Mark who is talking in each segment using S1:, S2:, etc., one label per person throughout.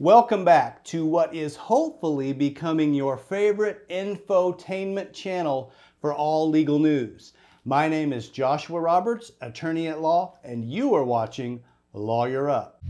S1: Welcome back to what is hopefully becoming your favorite infotainment channel for all legal news. My name is Joshua Roberts, attorney at law, and you are watching Lawyer Up.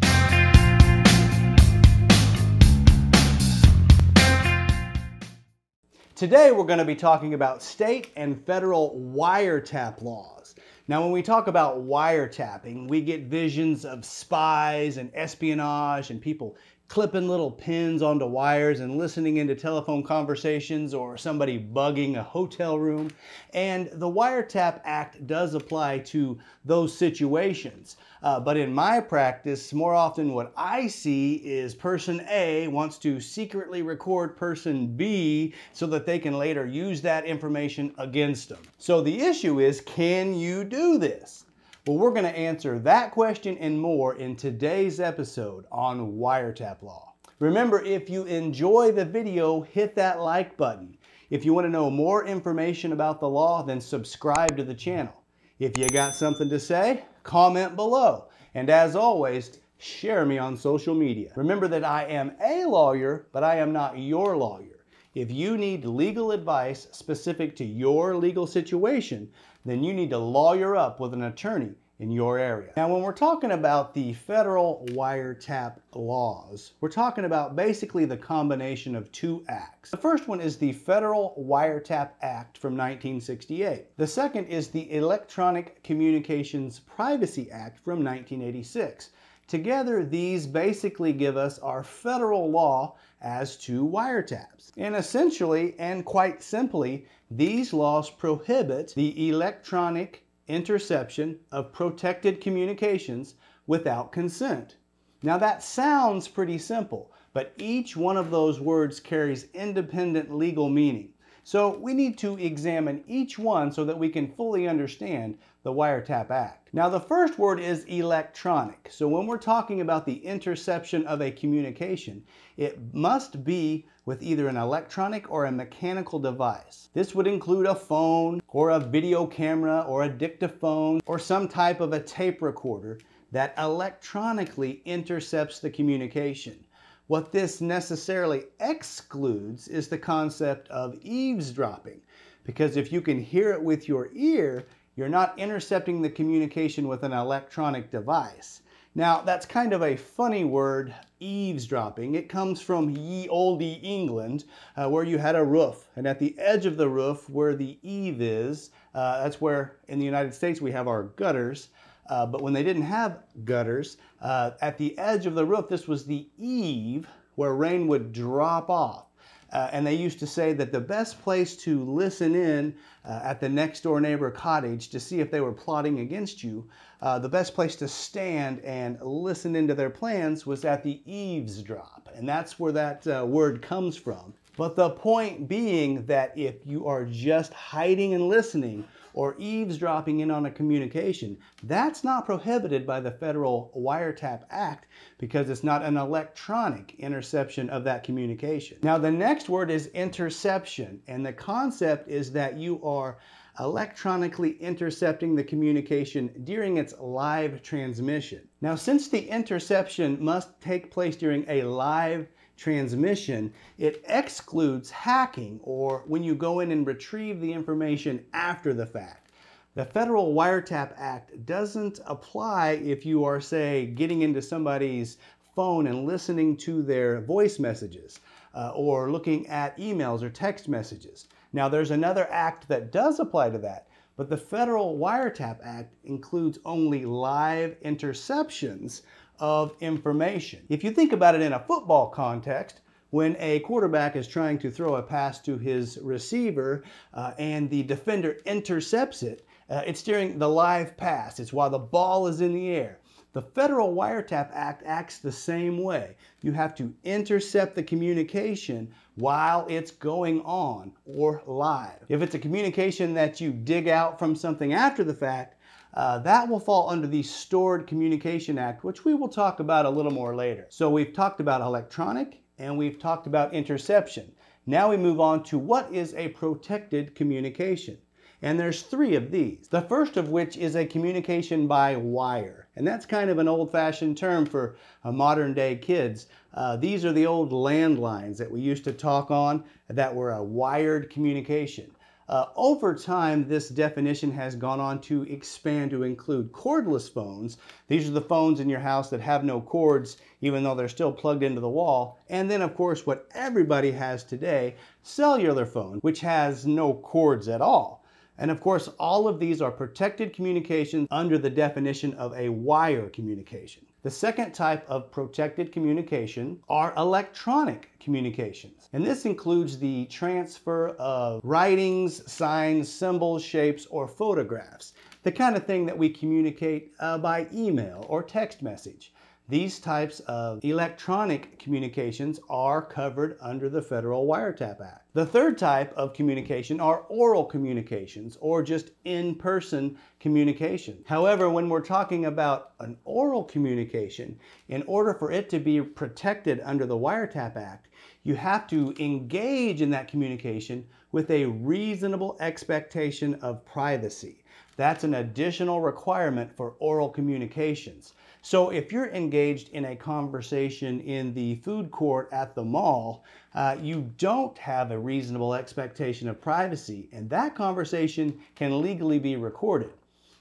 S1: Today we're going to be talking about state and federal wiretap laws. Now, when we talk about wiretapping, we get visions of spies and espionage and people clipping little pins onto wires and listening into telephone conversations or somebody bugging a hotel room. And the Wiretap Act does apply to those situations. Uh, but in my practice, more often what I see is person A wants to secretly record person B so that they can later use that information against them. So the issue is, can you do this? Well, we're going to answer that question and more in today's episode on Wiretap Law. Remember, if you enjoy the video, hit that like button. If you want to know more information about the law, then subscribe to the channel. If you got something to say, comment below. And as always, share me on social media. Remember that I am a lawyer, but I am not your lawyer. If you need legal advice specific to your legal situation, then you need to lawyer up with an attorney in your area. Now, when we're talking about the federal wiretap laws, we're talking about basically the combination of two acts. The first one is the Federal Wiretap Act from 1968. The second is the Electronic Communications Privacy Act from 1986. Together, these basically give us our federal law as to wiretaps. And essentially, and quite simply, these laws prohibit the electronic interception of protected communications without consent. Now that sounds pretty simple, but each one of those words carries independent legal meaning. So we need to examine each one so that we can fully understand the Wiretap Act. Now the first word is electronic. So when we're talking about the interception of a communication, it must be with either an electronic or a mechanical device. This would include a phone or a video camera or a dictaphone or some type of a tape recorder that electronically intercepts the communication. What this necessarily excludes is the concept of eavesdropping, because if you can hear it with your ear, you're not intercepting the communication with an electronic device. Now, that's kind of a funny word, eavesdropping. It comes from ye olde England, uh, where you had a roof. And at the edge of the roof, where the eave is, uh, that's where in the United States we have our gutters. Uh, but when they didn't have gutters, uh, at the edge of the roof, this was the eave where rain would drop off. Uh, and they used to say that the best place to listen in uh, at the next door neighbor cottage to see if they were plotting against you, uh, the best place to stand and listen into their plans was at the eavesdrop. And that's where that uh, word comes from. But the point being that if you are just hiding and listening, or eavesdropping in on a communication, that's not prohibited by the Federal Wiretap Act because it's not an electronic interception of that communication. Now, the next word is interception, and the concept is that you are electronically intercepting the communication during its live transmission. Now, since the interception must take place during a live transmission, it excludes hacking or when you go in and retrieve the information after the fact. The Federal Wiretap Act doesn't apply if you are, say, getting into somebody's phone and listening to their voice messages uh, or looking at emails or text messages. Now, there's another act that does apply to that, but the Federal Wiretap Act includes only live interceptions of information. If you think about it in a football context, when a quarterback is trying to throw a pass to his receiver uh, and the defender intercepts it, uh, it's during the live pass. It's while the ball is in the air. The Federal Wiretap Act acts the same way. You have to intercept the communication while it's going on or live. If it's a communication that you dig out from something after the fact, uh, that will fall under the Stored Communication Act, which we will talk about a little more later. So we've talked about electronic and we've talked about interception. Now we move on to what is a protected communication. And there's three of these. The first of which is a communication by wire. And that's kind of an old fashioned term for uh, modern day kids. Uh, these are the old landlines that we used to talk on that were a wired communication. Uh, over time, this definition has gone on to expand to include cordless phones. These are the phones in your house that have no cords, even though they're still plugged into the wall. And then, of course, what everybody has today, cellular phone, which has no cords at all. And of course, all of these are protected communications under the definition of a wire communication. The second type of protected communication are electronic communications. And this includes the transfer of writings, signs, symbols, shapes, or photographs. The kind of thing that we communicate uh, by email or text message. These types of electronic communications are covered under the Federal Wiretap Act. The third type of communication are oral communications or just in-person communication. However, when we're talking about an oral communication, in order for it to be protected under the Wiretap Act, you have to engage in that communication with a reasonable expectation of privacy. That's an additional requirement for oral communications. So if you're engaged in a conversation in the food court at the mall, uh, you don't have a reasonable expectation of privacy, and that conversation can legally be recorded.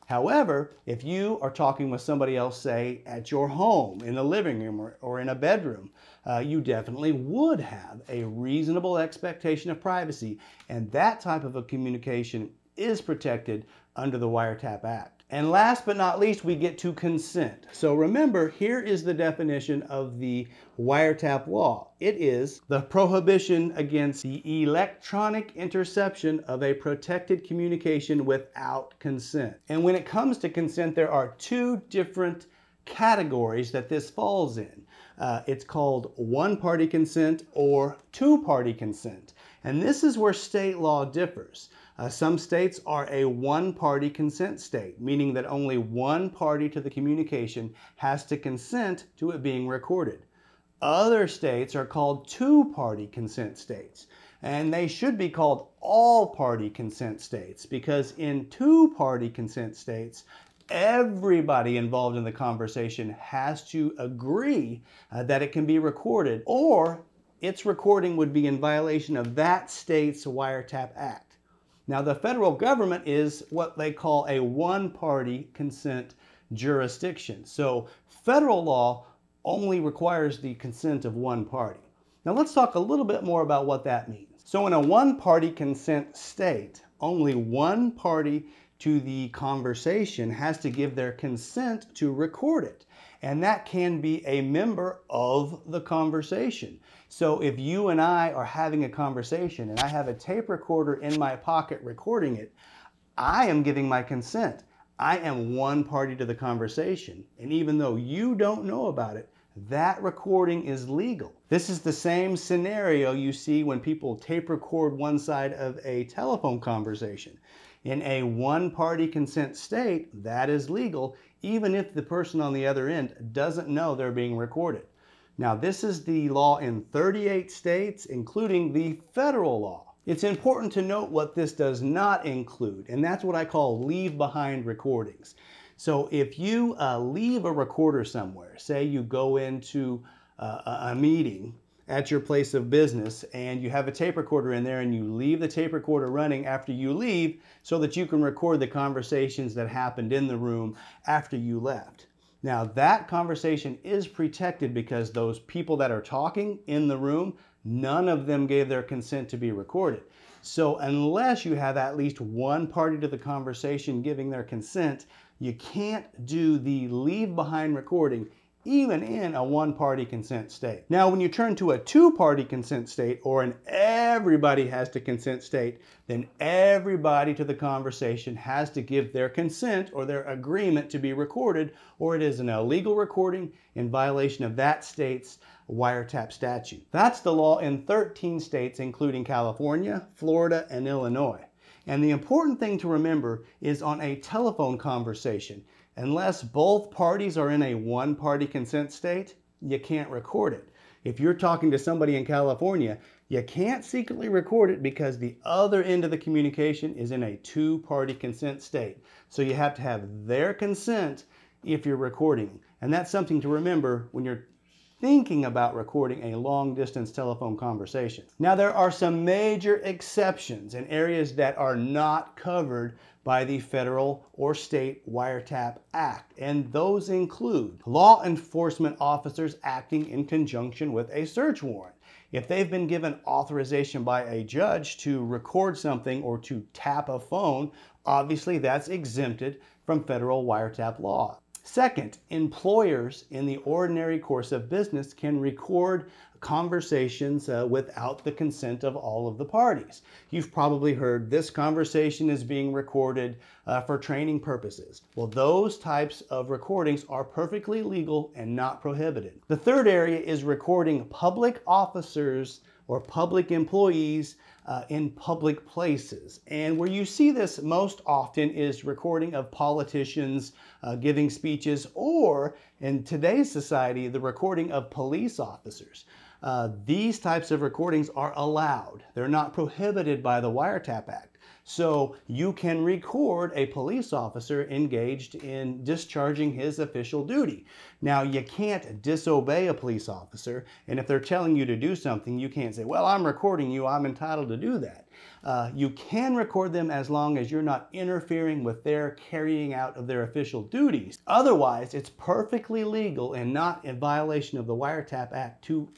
S1: However, if you are talking with somebody else, say at your home, in the living room, or, or in a bedroom, uh, you definitely would have a reasonable expectation of privacy, and that type of a communication is protected under the Wiretap Act. And last but not least, we get to consent. So remember, here is the definition of the wiretap law. It is the prohibition against the electronic interception of a protected communication without consent. And when it comes to consent, there are two different categories that this falls in. Uh, it's called one party consent or two party consent. And this is where state law differs. Uh, some states are a one-party consent state, meaning that only one party to the communication has to consent to it being recorded. Other states are called two-party consent states, and they should be called all-party consent states because in two-party consent states, everybody involved in the conversation has to agree uh, that it can be recorded or its recording would be in violation of that state's wiretap act. Now, the federal government is what they call a one party consent jurisdiction. So, federal law only requires the consent of one party. Now, let's talk a little bit more about what that means. So, in a one party consent state, only one party to the conversation has to give their consent to record it. And that can be a member of the conversation. So if you and I are having a conversation and I have a tape recorder in my pocket recording it, I am giving my consent. I am one party to the conversation. And even though you don't know about it, that recording is legal. This is the same scenario you see when people tape record one side of a telephone conversation. In a one party consent state, that is legal, even if the person on the other end doesn't know they're being recorded. Now, this is the law in 38 states, including the federal law. It's important to note what this does not include, and that's what I call leave behind recordings. So if you uh, leave a recorder somewhere, say you go into uh, a meeting at your place of business and you have a tape recorder in there and you leave the tape recorder running after you leave so that you can record the conversations that happened in the room after you left. Now, that conversation is protected because those people that are talking in the room, none of them gave their consent to be recorded. So, unless you have at least one party to the conversation giving their consent, you can't do the leave behind recording even in a one-party consent state. Now, when you turn to a two-party consent state or an everybody has to consent state, then everybody to the conversation has to give their consent or their agreement to be recorded, or it is an illegal recording in violation of that state's wiretap statute. That's the law in 13 states, including California, Florida, and Illinois. And the important thing to remember is on a telephone conversation, unless both parties are in a one party consent state, you can't record it. If you're talking to somebody in California, you can't secretly record it because the other end of the communication is in a two party consent state. So you have to have their consent if you're recording. And that's something to remember when you're thinking about recording a long distance telephone conversation. Now, there are some major exceptions in areas that are not covered by the federal or state wiretap act, and those include law enforcement officers acting in conjunction with a search warrant. If they've been given authorization by a judge to record something or to tap a phone, obviously that's exempted from federal wiretap law. Second, employers in the ordinary course of business can record conversations uh, without the consent of all of the parties. You've probably heard this conversation is being recorded uh, for training purposes. Well, those types of recordings are perfectly legal and not prohibited. The third area is recording public officers or public employees uh, in public places. And where you see this most often is recording of politicians uh, giving speeches, or in today's society, the recording of police officers. Uh, these types of recordings are allowed. They're not prohibited by the Wiretap Act. So you can record a police officer engaged in discharging his official duty. Now, you can't disobey a police officer, and if they're telling you to do something, you can't say, Well, I'm recording you, I'm entitled to do that. Uh, you can record them as long as you're not interfering with their carrying out of their official duties. Otherwise, it's perfectly legal and not in violation of the Wiretap Act to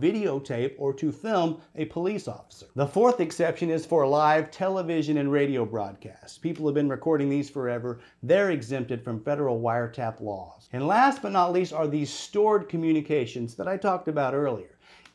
S1: videotape, or to film a police officer. The fourth exception is for live television and radio broadcasts. People have been recording these forever. They're exempted from federal wiretap laws. And last but not least are these stored communications that I talked about earlier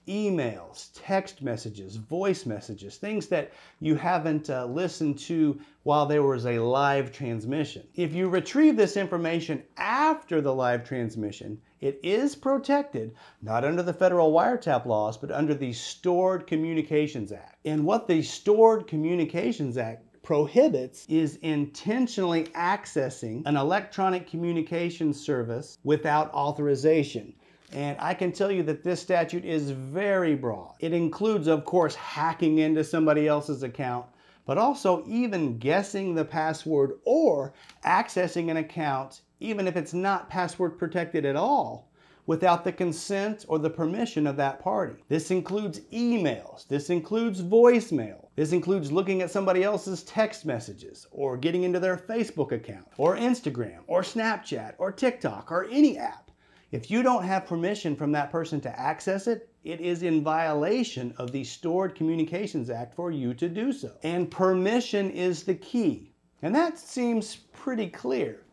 S1: emails, text messages, voice messages, things that you haven't uh, listened to while there was a live transmission. If you retrieve this information after the live transmission, it is protected not under the federal wiretap laws, but under the Stored Communications Act. And what the Stored Communications Act prohibits is intentionally accessing an electronic communication service without authorization. And I can tell you that this statute is very broad. It includes, of course, hacking into somebody else's account, but also even guessing the password or accessing an account, even if it's not password protected at all, without the consent or the permission of that party. This includes emails, this includes voicemail, this includes looking at somebody else's text messages or getting into their Facebook account or Instagram or Snapchat or TikTok or any app. If you don't have permission from that person to access it, it is in violation of the Stored Communications Act for you to do so. And permission is the key. And that seems pretty clear.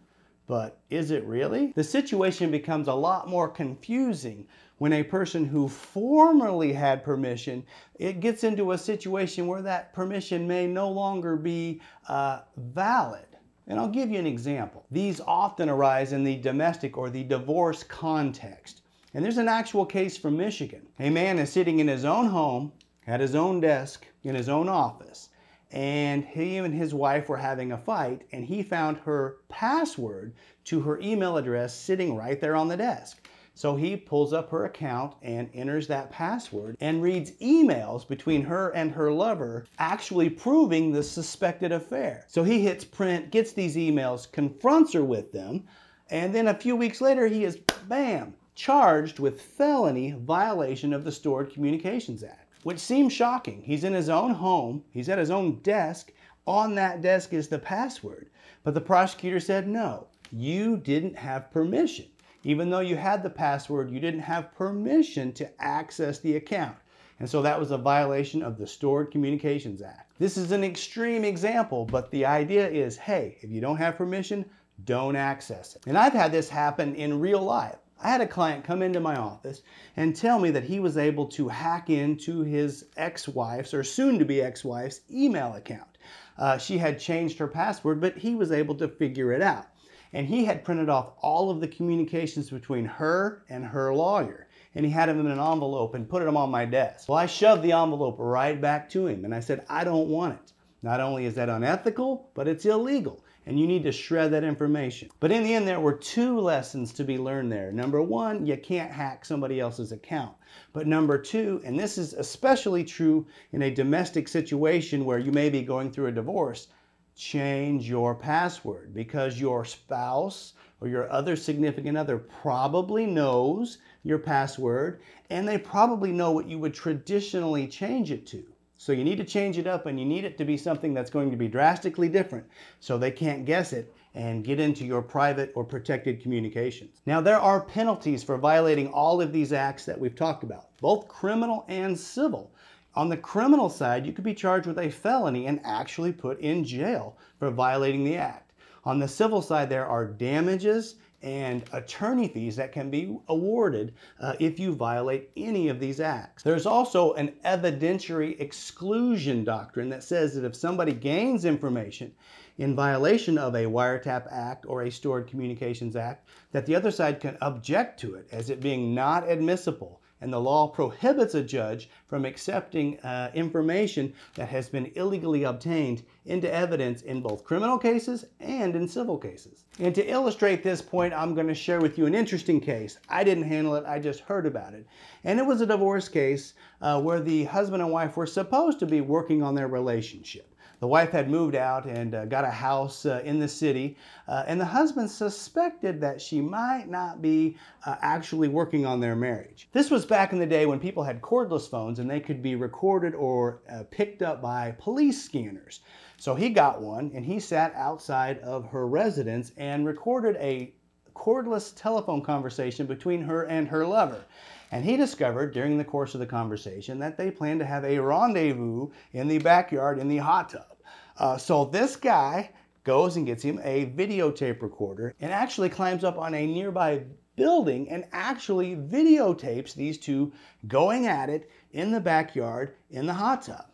S1: But is it really? The situation becomes a lot more confusing when a person who formerly had permission, it gets into a situation where that permission may no longer be uh, valid. And I'll give you an example. These often arise in the domestic or the divorce context. And there's an actual case from Michigan. A man is sitting in his own home, at his own desk, in his own office, and he and his wife were having a fight, and he found her password to her email address sitting right there on the desk. So he pulls up her account and enters that password and reads emails between her and her lover, actually proving the suspected affair. So he hits print, gets these emails, confronts her with them, and then a few weeks later, he is, bam, charged with felony violation of the Stored Communications Act, which seems shocking. He's in his own home, he's at his own desk. On that desk is the password. But the prosecutor said, no, you didn't have permission. Even though you had the password, you didn't have permission to access the account. And so that was a violation of the Stored Communications Act. This is an extreme example, but the idea is hey, if you don't have permission, don't access it. And I've had this happen in real life. I had a client come into my office and tell me that he was able to hack into his ex wife's or soon to be ex wife's email account. Uh, she had changed her password, but he was able to figure it out and he had printed off all of the communications between her and her lawyer and he had them in an envelope and put them on my desk. Well, I shoved the envelope right back to him and I said, I don't want it. Not only is that unethical, but it's illegal. And you need to shred that information. But in the end, there were two lessons to be learned there. Number one, you can't hack somebody else's account. But number two, and this is especially true in a domestic situation where you may be going through a divorce, change your password because your spouse or your other significant other probably knows your password and they probably know what you would traditionally change it to. So you need to change it up and you need it to be something that's going to be drastically different so they can't guess it and get into your private or protected communications. Now there are penalties for violating all of these acts that we've talked about, both criminal and civil. On the criminal side, you could be charged with a felony and actually put in jail for violating the act. On the civil side, there are damages and attorney fees that can be awarded uh, if you violate any of these acts. There's also an evidentiary exclusion doctrine that says that if somebody gains information in violation of a wiretap act or a stored communications act, that the other side can object to it as it being not admissible and the law prohibits a judge from accepting uh, information that has been illegally obtained into evidence in both criminal cases and in civil cases. And to illustrate this point, I'm going to share with you an interesting case. I didn't handle it, I just heard about it. And it was a divorce case uh, where the husband and wife were supposed to be working on their relationship. The wife had moved out and uh, got a house uh, in the city, uh, and the husband suspected that she might not be uh, actually working on their marriage. This was back in the day when people had cordless phones and they could be recorded or uh, picked up by police scanners. So he got one and he sat outside of her residence and recorded a cordless telephone conversation between her and her lover. And he discovered during the course of the conversation that they planned to have a rendezvous in the backyard in the hot tub. Uh, so this guy goes and gets him a videotape recorder and actually climbs up on a nearby building and actually videotapes these two going at it in the backyard in the hot tub.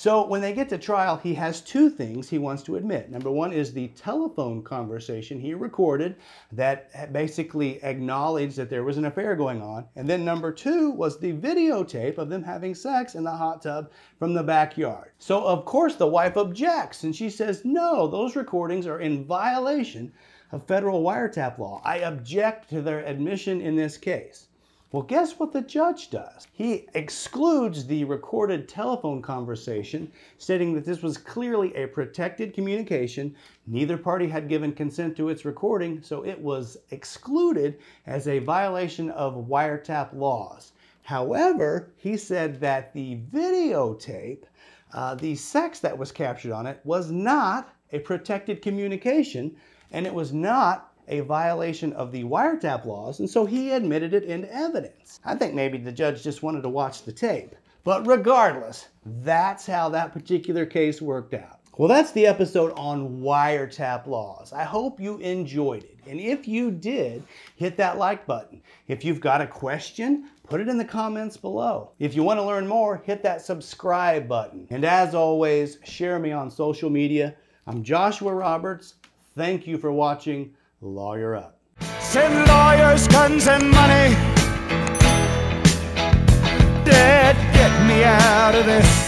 S1: So when they get to trial, he has two things he wants to admit. Number one is the telephone conversation he recorded that basically acknowledged that there was an affair going on. And then number two was the videotape of them having sex in the hot tub from the backyard. So of course the wife objects and she says, no, those recordings are in violation of federal wiretap law. I object to their admission in this case. Well, guess what the judge does? He excludes the recorded telephone conversation, stating that this was clearly a protected communication. Neither party had given consent to its recording, so it was excluded as a violation of wiretap laws. However, he said that the videotape, uh, the sex that was captured on it, was not a protected communication and it was not a violation of the wiretap laws, and so he admitted it into evidence. I think maybe the judge just wanted to watch the tape. But regardless, that's how that particular case worked out. Well, that's the episode on wiretap laws. I hope you enjoyed it. And if you did, hit that like button. If you've got a question, put it in the comments below. If you want to learn more, hit that subscribe button. And as always, share me on social media. I'm Joshua Roberts. Thank you for watching. Lawyer Up.
S2: Send lawyers, guns, and money. Dad, get me out of this.